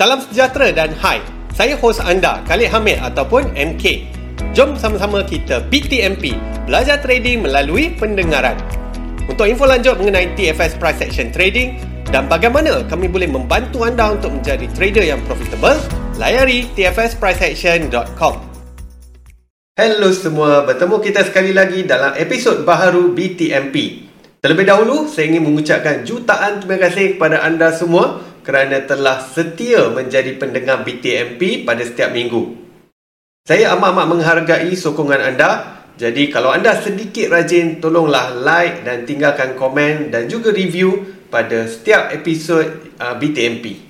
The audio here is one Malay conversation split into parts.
Salam sejahtera dan hai. Saya hos anda, Khalid Hamid ataupun MK. Jom sama-sama kita BTMP, belajar trading melalui pendengaran. Untuk info lanjut mengenai TFS Price Action Trading dan bagaimana kami boleh membantu anda untuk menjadi trader yang profitable, layari tfspriceaction.com. Hello semua, bertemu kita sekali lagi dalam episod baharu BTMP. Terlebih dahulu, saya ingin mengucapkan jutaan terima kasih kepada anda semua kerana telah setia menjadi pendengar BTMP pada setiap minggu. Saya amat-amat menghargai sokongan anda. Jadi kalau anda sedikit rajin, tolonglah like dan tinggalkan komen dan juga review pada setiap episod uh, BTMP.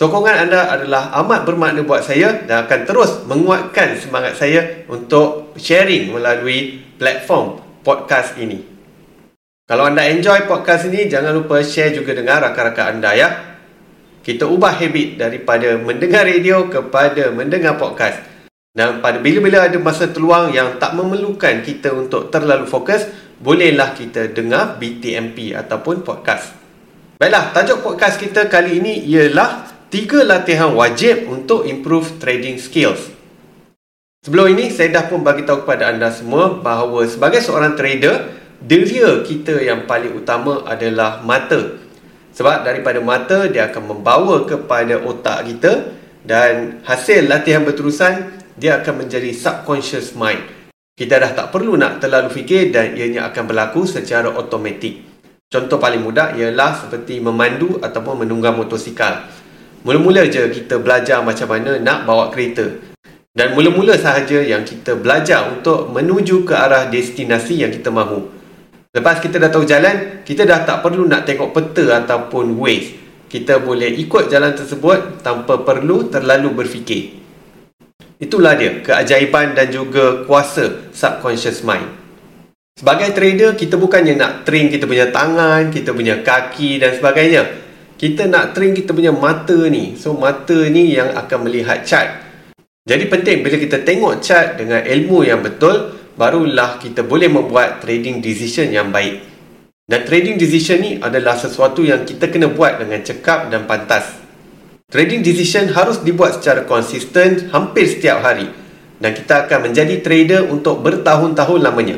Sokongan anda adalah amat bermakna buat saya dan akan terus menguatkan semangat saya untuk sharing melalui platform podcast ini. Kalau anda enjoy podcast ini, jangan lupa share juga dengan rakan-rakan anda ya. Kita ubah habit daripada mendengar radio kepada mendengar podcast. Dan pada bila-bila ada masa terluang yang tak memerlukan kita untuk terlalu fokus, bolehlah kita dengar BTMP ataupun podcast. Baiklah, tajuk podcast kita kali ini ialah tiga latihan wajib untuk improve trading skills. Sebelum ini, saya dah pun bagi tahu kepada anda semua bahawa sebagai seorang trader, deria kita yang paling utama adalah mata. Sebab daripada mata, dia akan membawa kepada otak kita dan hasil latihan berterusan dia akan menjadi subconscious mind. Kita dah tak perlu nak terlalu fikir dan ianya akan berlaku secara automatik. Contoh paling mudah ialah seperti memandu ataupun menunggang motosikal. Mula-mula je kita belajar macam mana nak bawa kereta. Dan mula-mula sahaja yang kita belajar untuk menuju ke arah destinasi yang kita mahu. Lepas kita dah tahu jalan, kita dah tak perlu nak tengok peta ataupun waze. Kita boleh ikut jalan tersebut tanpa perlu terlalu berfikir. Itulah dia keajaiban dan juga kuasa subconscious mind. Sebagai trader, kita bukannya nak train kita punya tangan, kita punya kaki dan sebagainya. Kita nak train kita punya mata ni. So, mata ni yang akan melihat chart. Jadi penting bila kita tengok chart dengan ilmu yang betul, barulah kita boleh membuat trading decision yang baik. Dan trading decision ni adalah sesuatu yang kita kena buat dengan cekap dan pantas. Trading decision harus dibuat secara konsisten hampir setiap hari dan kita akan menjadi trader untuk bertahun-tahun lamanya.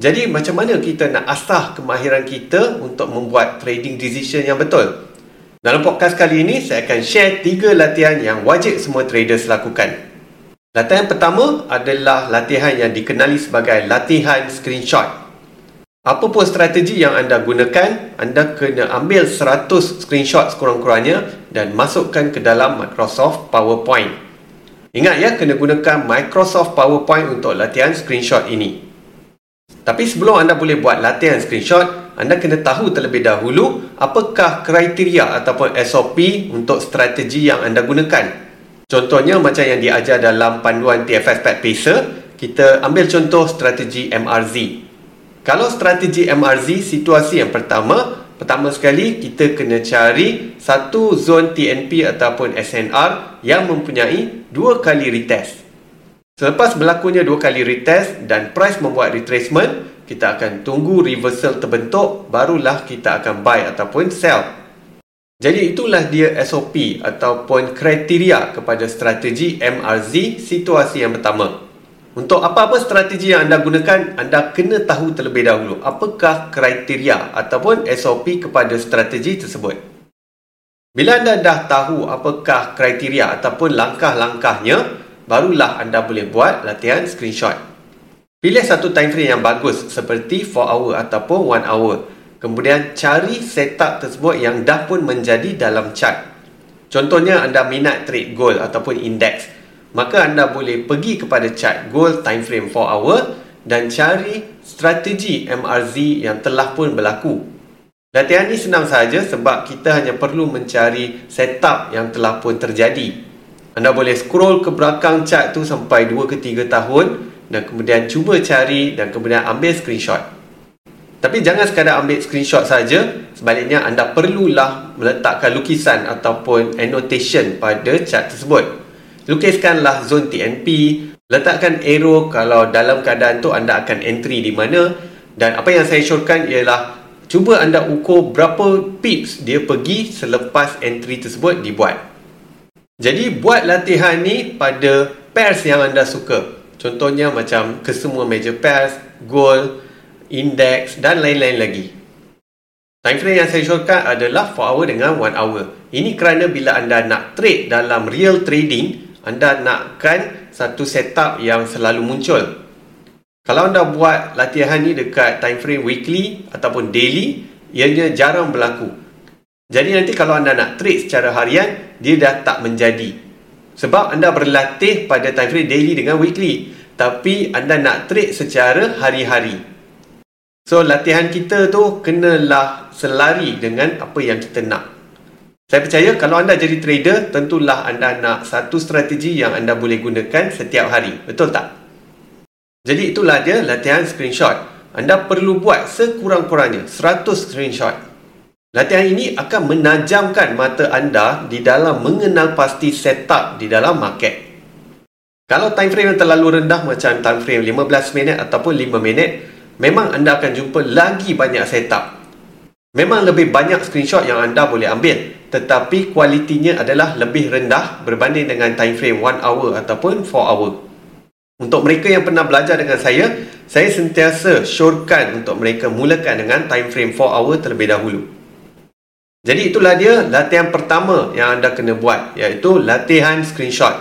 Jadi macam mana kita nak asah kemahiran kita untuk membuat trading decision yang betul? Dalam podcast kali ini saya akan share tiga latihan yang wajib semua traders lakukan. Latihan pertama adalah latihan yang dikenali sebagai latihan screenshot. Apa pun strategi yang anda gunakan, anda kena ambil 100 screenshot sekurang-kurangnya dan masukkan ke dalam Microsoft PowerPoint. Ingat ya, kena gunakan Microsoft PowerPoint untuk latihan screenshot ini. Tapi sebelum anda boleh buat latihan screenshot, anda kena tahu terlebih dahulu apakah kriteria ataupun SOP untuk strategi yang anda gunakan. Contohnya macam yang diajar dalam panduan TFS Pet Pacer, kita ambil contoh strategi MRZ. Kalau strategi MRZ, situasi yang pertama, pertama sekali kita kena cari satu zon TNP ataupun SNR yang mempunyai dua kali retest. Selepas berlakunya dua kali retest dan price membuat retracement, kita akan tunggu reversal terbentuk, barulah kita akan buy ataupun sell. Jadi itulah dia SOP ataupun kriteria kepada strategi MRZ situasi yang pertama. Untuk apa-apa strategi yang anda gunakan, anda kena tahu terlebih dahulu apakah kriteria ataupun SOP kepada strategi tersebut. Bila anda dah tahu apakah kriteria ataupun langkah-langkahnya, barulah anda boleh buat latihan screenshot. Pilih satu time frame yang bagus seperti 4 hour ataupun 1 hour. Kemudian cari setup tersebut yang dah pun menjadi dalam chart. Contohnya anda minat trade gold ataupun index maka anda boleh pergi kepada chart gold time frame 4 hour dan cari strategi MRZ yang telah pun berlaku. Latihan ini senang saja sebab kita hanya perlu mencari setup yang telah pun terjadi. Anda boleh scroll ke belakang chart tu sampai 2 ke 3 tahun dan kemudian cuba cari dan kemudian ambil screenshot. Tapi jangan sekadar ambil screenshot saja, sebaliknya anda perlulah meletakkan lukisan ataupun annotation pada chart tersebut. Lukiskanlah zon TNP, letakkan arrow kalau dalam keadaan tu anda akan entry di mana dan apa yang saya syorkan ialah cuba anda ukur berapa pips dia pergi selepas entry tersebut dibuat. Jadi buat latihan ni pada pairs yang anda suka. Contohnya macam kesemua major pairs, goal, index dan lain-lain lagi. Time frame yang saya syorkan adalah 4 hour dengan 1 hour. Ini kerana bila anda nak trade dalam real trading, anda nakkan satu setup yang selalu muncul. Kalau anda buat latihan ni dekat time frame weekly ataupun daily, ianya jarang berlaku. Jadi nanti kalau anda nak trade secara harian, dia dah tak menjadi. Sebab anda berlatih pada time frame daily dengan weekly. Tapi anda nak trade secara hari-hari. So latihan kita tu kenalah selari dengan apa yang kita nak. Saya percaya kalau anda jadi trader, tentulah anda nak satu strategi yang anda boleh gunakan setiap hari. Betul tak? Jadi itulah dia latihan screenshot. Anda perlu buat sekurang-kurangnya 100 screenshot. Latihan ini akan menajamkan mata anda di dalam mengenal pasti setup di dalam market. Kalau time frame yang terlalu rendah macam time frame 15 minit ataupun 5 minit, memang anda akan jumpa lagi banyak setup. Memang lebih banyak screenshot yang anda boleh ambil, tetapi kualitinya adalah lebih rendah berbanding dengan time frame 1 hour ataupun 4 hour. Untuk mereka yang pernah belajar dengan saya, saya sentiasa syorkan untuk mereka mulakan dengan time frame 4 hour terlebih dahulu. Jadi itulah dia latihan pertama yang anda kena buat iaitu latihan screenshot.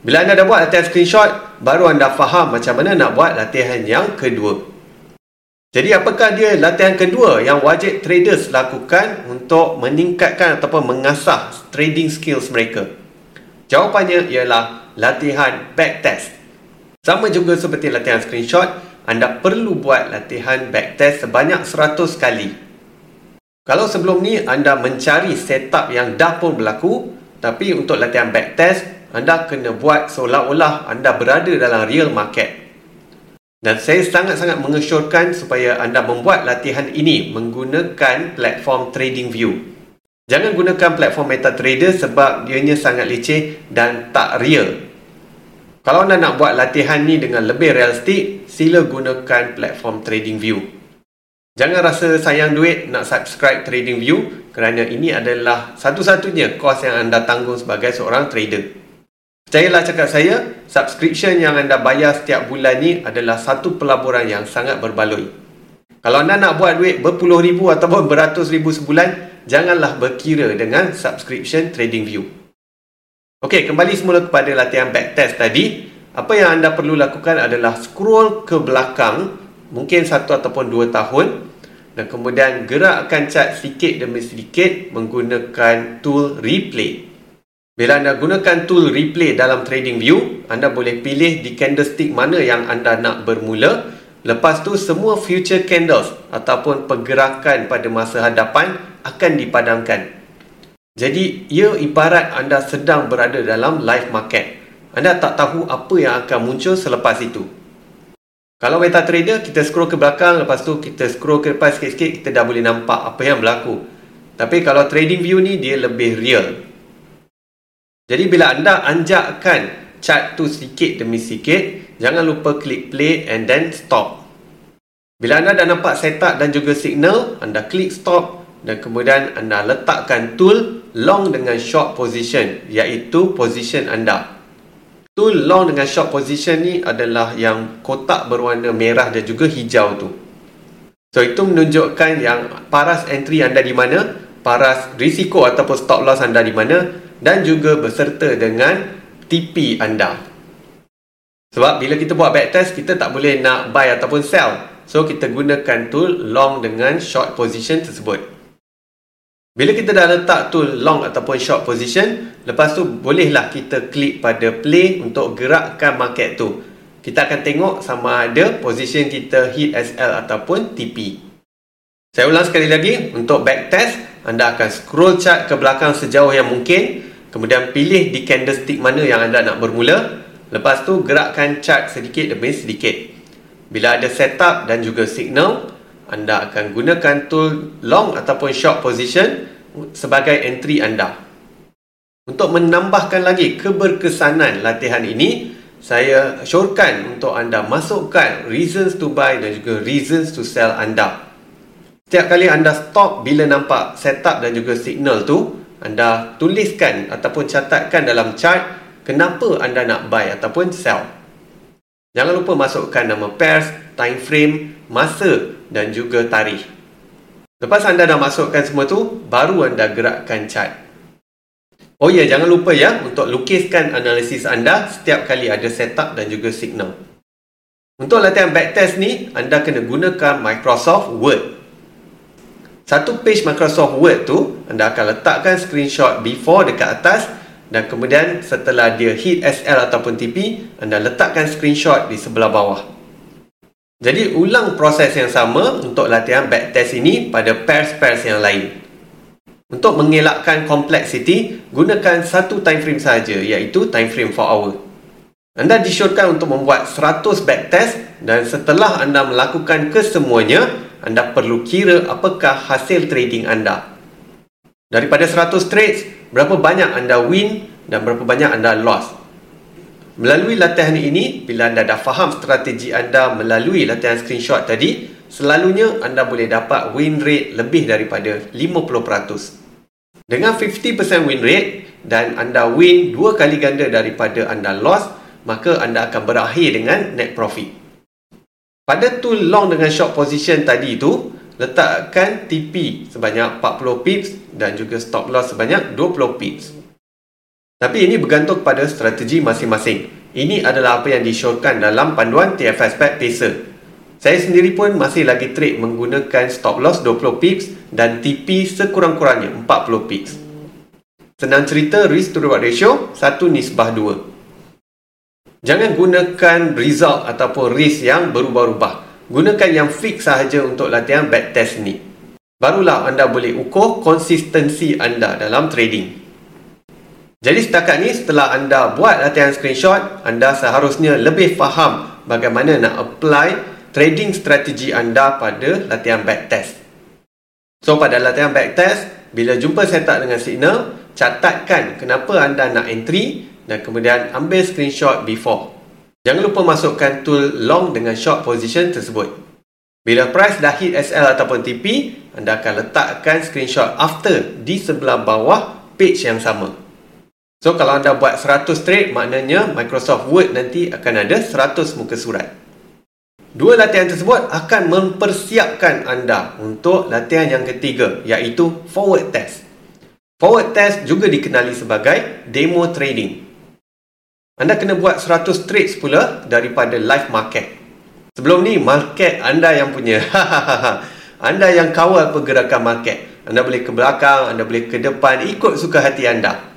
Bila anda dah buat latihan screenshot, baru anda faham macam mana nak buat latihan yang kedua. Jadi apakah dia latihan kedua yang wajib traders lakukan untuk meningkatkan ataupun mengasah trading skills mereka? Jawapannya ialah latihan backtest. Sama juga seperti latihan screenshot, anda perlu buat latihan backtest sebanyak 100 kali. Kalau sebelum ni anda mencari setup yang dah pun berlaku, tapi untuk latihan backtest, anda kena buat seolah-olah anda berada dalam real market. Dan saya sangat-sangat mengesyorkan supaya anda membuat latihan ini menggunakan platform TradingView. Jangan gunakan platform MetaTrader sebab dianya sangat leceh dan tak real. Kalau anda nak buat latihan ni dengan lebih realistik, sila gunakan platform TradingView. Jangan rasa sayang duit nak subscribe TradingView kerana ini adalah satu-satunya kos yang anda tanggung sebagai seorang trader. Percayalah cakap saya, subscription yang anda bayar setiap bulan ni adalah satu pelaburan yang sangat berbaloi. Kalau anda nak buat duit berpuluh ribu ataupun beratus ribu sebulan, janganlah berkira dengan subscription TradingView. Okey, kembali semula kepada latihan backtest tadi. Apa yang anda perlu lakukan adalah scroll ke belakang mungkin satu ataupun dua tahun dan kemudian gerakkan chart sedikit demi sedikit menggunakan tool replay. Bila anda gunakan tool replay dalam trading view, anda boleh pilih di candlestick mana yang anda nak bermula. Lepas tu semua future candles ataupun pergerakan pada masa hadapan akan dipadamkan. Jadi ia ibarat anda sedang berada dalam live market. Anda tak tahu apa yang akan muncul selepas itu. Kalau meta trader, kita scroll ke belakang, lepas tu kita scroll ke depan sikit-sikit, kita dah boleh nampak apa yang berlaku. Tapi kalau trading view ni, dia lebih real. Jadi bila anda anjakkan chart tu sedikit demi sedikit, jangan lupa klik play and then stop. Bila anda dah nampak setup dan juga signal, anda klik stop dan kemudian anda letakkan tool long dengan short position iaitu position anda. Tu long dengan short position ni adalah yang kotak berwarna merah dan juga hijau tu. So itu menunjukkan yang paras entry anda di mana, paras risiko ataupun stop loss anda di mana dan juga berserta dengan TP anda. Sebab bila kita buat backtest, kita tak boleh nak buy ataupun sell. So kita gunakan tool long dengan short position tersebut. Bila kita dah letak tu long ataupun short position, lepas tu bolehlah kita klik pada play untuk gerakkan market tu. Kita akan tengok sama ada position kita hit SL ataupun TP. Saya ulang sekali lagi, untuk back test, anda akan scroll chart ke belakang sejauh yang mungkin, kemudian pilih di candlestick mana yang anda nak bermula, lepas tu gerakkan chart sedikit demi sedikit. Bila ada setup dan juga signal, anda akan gunakan tool long ataupun short position sebagai entry anda. Untuk menambahkan lagi keberkesanan latihan ini, saya syorkan untuk anda masukkan reasons to buy dan juga reasons to sell anda. Setiap kali anda stop bila nampak setup dan juga signal tu, anda tuliskan ataupun catatkan dalam chart kenapa anda nak buy ataupun sell. Jangan lupa masukkan nama pairs, time frame, masa dan juga tarikh. Lepas anda dah masukkan semua tu, baru anda gerakkan chart. Oh ya, jangan lupa ya untuk lukiskan analisis anda setiap kali ada setup dan juga signal. Untuk latihan backtest ni, anda kena gunakan Microsoft Word. Satu page Microsoft Word tu, anda akan letakkan screenshot before dekat atas dan kemudian setelah dia hit SL ataupun TP, anda letakkan screenshot di sebelah bawah. Jadi ulang proses yang sama untuk latihan backtest ini pada pairs-pairs yang lain. Untuk mengelakkan complexity, gunakan satu time frame saja iaitu time frame 4 hour. Anda disyorkan untuk membuat 100 backtest dan setelah anda melakukan kesemuanya, anda perlu kira apakah hasil trading anda. Daripada 100 trades, berapa banyak anda win dan berapa banyak anda loss. Melalui latihan ini, bila anda dah faham strategi anda melalui latihan screenshot tadi, selalunya anda boleh dapat win rate lebih daripada 50%. Dengan 50% win rate dan anda win dua kali ganda daripada anda loss, maka anda akan berakhir dengan net profit. Pada tool long dengan short position tadi tu, letakkan TP sebanyak 40 pips dan juga stop loss sebanyak 20 pips. Tapi ini bergantung pada strategi masing-masing. Ini adalah apa yang disyorkan dalam panduan TFS Pack Pacer. Saya sendiri pun masih lagi trade menggunakan stop loss 20 pips dan TP sekurang-kurangnya 40 pips. Senang cerita risk to reward ratio 1 nisbah 2. Jangan gunakan result ataupun risk yang berubah-ubah. Gunakan yang fix sahaja untuk latihan backtest ni. Barulah anda boleh ukur konsistensi anda dalam trading. Jadi setakat ni setelah anda buat latihan screenshot, anda seharusnya lebih faham bagaimana nak apply trading strategi anda pada latihan backtest. So pada latihan backtest, bila jumpa setup dengan signal, catatkan kenapa anda nak entry dan kemudian ambil screenshot before. Jangan lupa masukkan tool long dengan short position tersebut. Bila price dah hit SL ataupun TP, anda akan letakkan screenshot after di sebelah bawah page yang sama. So kalau anda buat 100 trade, maknanya Microsoft Word nanti akan ada 100 muka surat. Dua latihan tersebut akan mempersiapkan anda untuk latihan yang ketiga iaitu forward test. Forward test juga dikenali sebagai demo trading. Anda kena buat 100 trades pula daripada live market. Sebelum ni, market anda yang punya. anda yang kawal pergerakan market. Anda boleh ke belakang, anda boleh ke depan, ikut suka hati anda.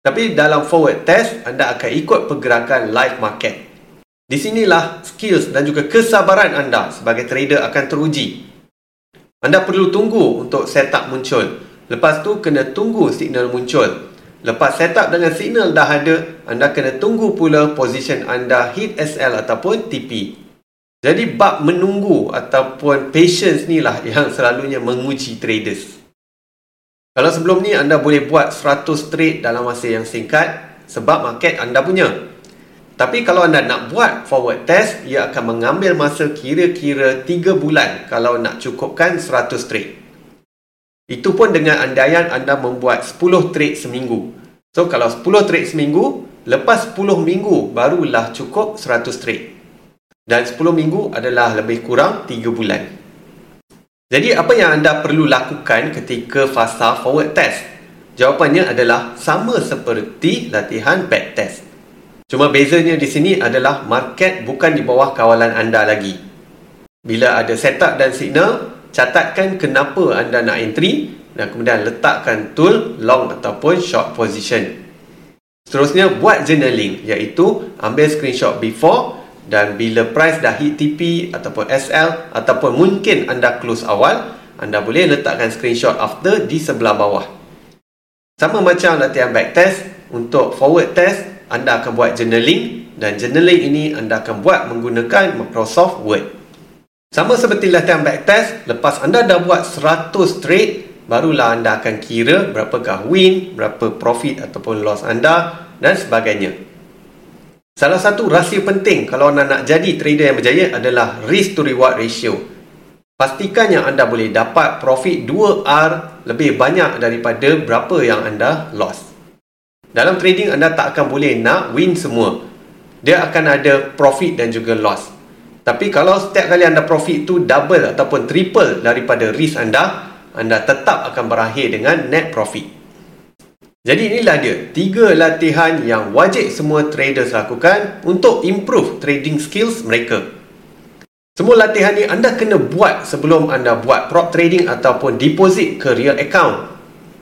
Tapi dalam forward test, anda akan ikut pergerakan live market. Di sinilah skills dan juga kesabaran anda sebagai trader akan teruji. Anda perlu tunggu untuk setup muncul. Lepas tu, kena tunggu signal muncul. Lepas setup dengan signal dah ada, anda kena tunggu pula position anda hit SL ataupun TP. Jadi bab menunggu ataupun patience ni lah yang selalunya menguji traders. Kalau sebelum ni anda boleh buat 100 trade dalam masa yang singkat sebab market anda punya. Tapi kalau anda nak buat forward test, ia akan mengambil masa kira-kira 3 bulan kalau nak cukupkan 100 trade. Itu pun dengan andaian anda membuat 10 trade seminggu. So kalau 10 trade seminggu, lepas 10 minggu barulah cukup 100 trade. Dan 10 minggu adalah lebih kurang 3 bulan. Jadi apa yang anda perlu lakukan ketika fasa forward test? Jawapannya adalah sama seperti latihan back test. Cuma bezanya di sini adalah market bukan di bawah kawalan anda lagi. Bila ada setup dan signal, catatkan kenapa anda nak entry dan kemudian letakkan tool long ataupun short position. Seterusnya buat journaling iaitu ambil screenshot before dan bila price dah hit TP ataupun SL ataupun mungkin anda close awal, anda boleh letakkan screenshot after di sebelah bawah. Sama macam latihan back test, untuk forward test, anda akan buat journaling dan journaling ini anda akan buat menggunakan Microsoft Word. Sama seperti latihan backtest, lepas anda dah buat 100 trade, barulah anda akan kira berapakah win, berapa profit ataupun loss anda dan sebagainya. Salah satu rahsia penting kalau anda nak jadi trader yang berjaya adalah risk to reward ratio. pastikan yang anda boleh dapat profit 2R lebih banyak daripada berapa yang anda loss. Dalam trading anda tak akan boleh nak win semua. Dia akan ada profit dan juga loss. Tapi kalau setiap kali anda profit tu double ataupun triple daripada risk anda, anda tetap akan berakhir dengan net profit. Jadi inilah dia, tiga latihan yang wajib semua traders lakukan untuk improve trading skills mereka. Semua latihan ni anda kena buat sebelum anda buat prop trading ataupun deposit ke real account.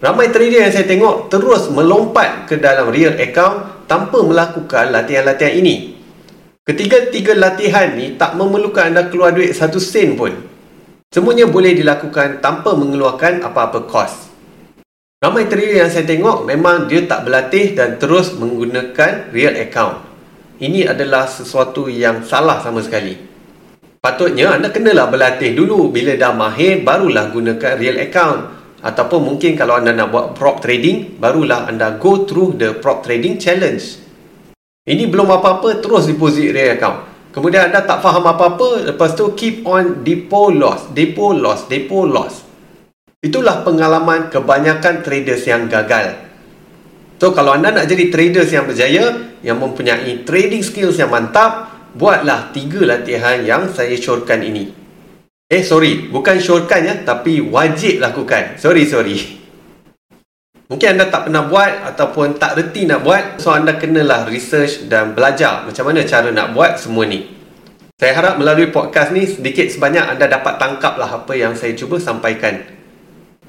Ramai trader yang saya tengok terus melompat ke dalam real account tanpa melakukan latihan-latihan ini. Ketiga-tiga latihan ni tak memerlukan anda keluar duit satu sen pun. Semuanya boleh dilakukan tanpa mengeluarkan apa-apa kos. Ramai trader yang saya tengok memang dia tak berlatih dan terus menggunakan real account. Ini adalah sesuatu yang salah sama sekali. Patutnya anda kenalah berlatih dulu bila dah mahir barulah gunakan real account ataupun mungkin kalau anda nak buat prop trading barulah anda go through the prop trading challenge. Ini belum apa-apa terus deposit real account. Kemudian anda tak faham apa-apa lepas tu keep on depot loss, depot loss, depot loss. Itulah pengalaman kebanyakan traders yang gagal. So kalau anda nak jadi traders yang berjaya, yang mempunyai trading skills yang mantap, buatlah tiga latihan yang saya syorkan ini. Eh, sorry. Bukan syorkan ya, tapi wajib lakukan. Sorry, sorry. Mungkin anda tak pernah buat ataupun tak reti nak buat. So, anda kenalah research dan belajar macam mana cara nak buat semua ni. Saya harap melalui podcast ni sedikit sebanyak anda dapat tangkaplah apa yang saya cuba sampaikan.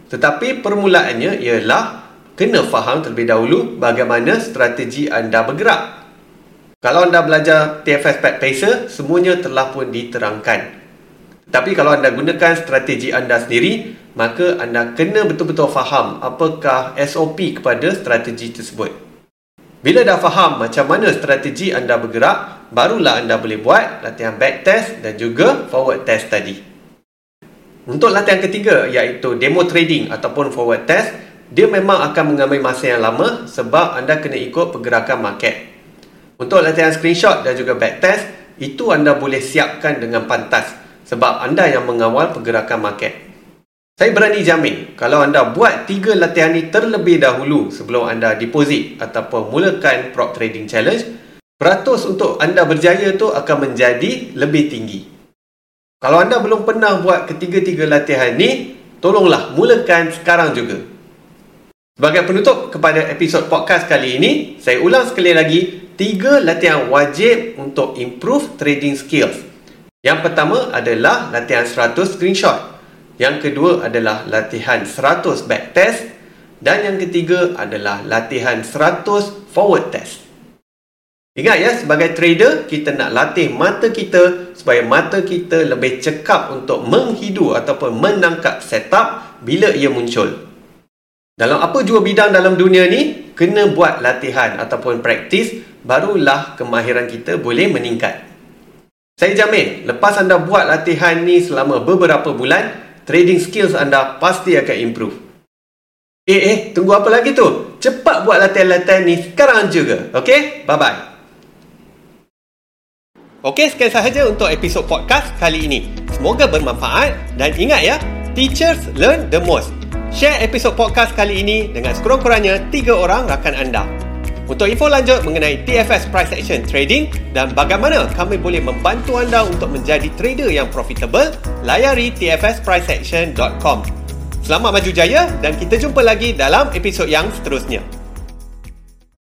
Tetapi permulaannya ialah kena faham terlebih dahulu bagaimana strategi anda bergerak kalau anda belajar TFS Pet Pacer, semuanya telah pun diterangkan. Tapi kalau anda gunakan strategi anda sendiri, maka anda kena betul-betul faham apakah SOP kepada strategi tersebut. Bila dah faham macam mana strategi anda bergerak, barulah anda boleh buat latihan back test dan juga forward test tadi. Untuk latihan ketiga iaitu demo trading ataupun forward test, dia memang akan mengambil masa yang lama sebab anda kena ikut pergerakan market. Untuk latihan screenshot dan juga backtest, itu anda boleh siapkan dengan pantas sebab anda yang mengawal pergerakan market. Saya berani jamin, kalau anda buat tiga latihan ini terlebih dahulu sebelum anda deposit ataupun mulakan prop trading challenge, peratus untuk anda berjaya tu akan menjadi lebih tinggi. Kalau anda belum pernah buat ketiga-tiga latihan ni, tolonglah mulakan sekarang juga. Sebagai penutup kepada episod podcast kali ini, saya ulang sekali lagi tiga latihan wajib untuk improve trading skills. Yang pertama adalah latihan 100 screenshot. Yang kedua adalah latihan 100 back test. Dan yang ketiga adalah latihan 100 forward test. Ingat ya, sebagai trader, kita nak latih mata kita supaya mata kita lebih cekap untuk menghidu ataupun menangkap setup bila ia muncul. Dalam apa jua bidang dalam dunia ni, kena buat latihan ataupun praktis barulah kemahiran kita boleh meningkat. Saya jamin, lepas anda buat latihan ni selama beberapa bulan, trading skills anda pasti akan improve. Eh, eh, tunggu apa lagi tu? Cepat buat latihan-latihan ni sekarang juga. Okay? Bye-bye. Okey, sekian sahaja untuk episod podcast kali ini. Semoga bermanfaat dan ingat ya, teachers learn the most. Share episod podcast kali ini dengan sekurang-kurangnya tiga orang rakan anda. Untuk info lanjut mengenai TFS Price Action Trading dan bagaimana kami boleh membantu anda untuk menjadi trader yang profitable, layari tfspriceaction.com. Selamat maju jaya dan kita jumpa lagi dalam episod yang seterusnya.